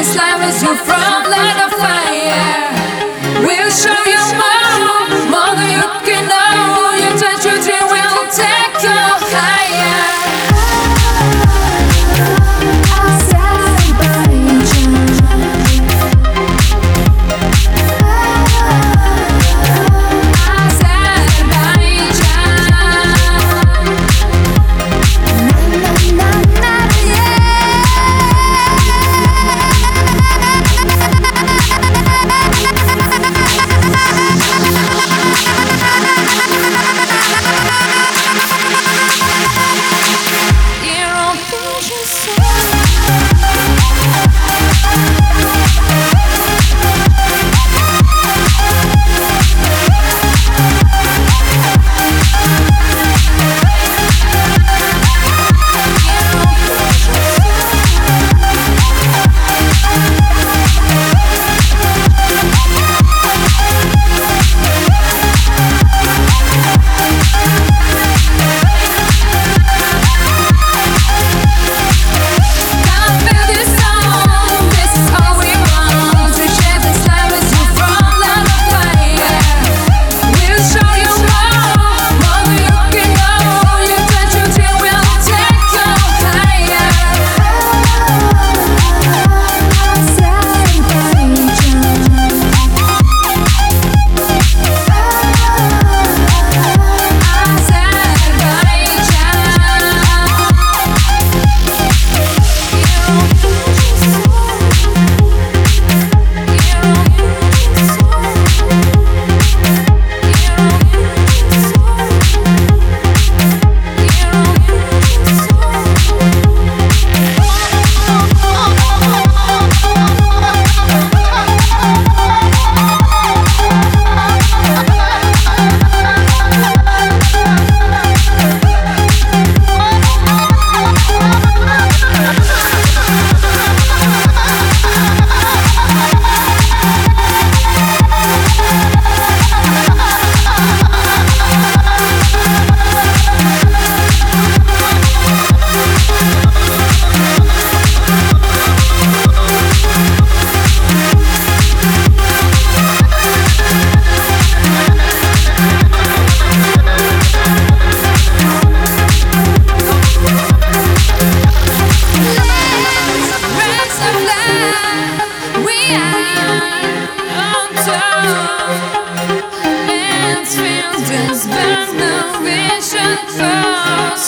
this life is your of fire. We'll show you more, more than you can know. Your touch will take you higher. Bye.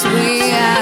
we are.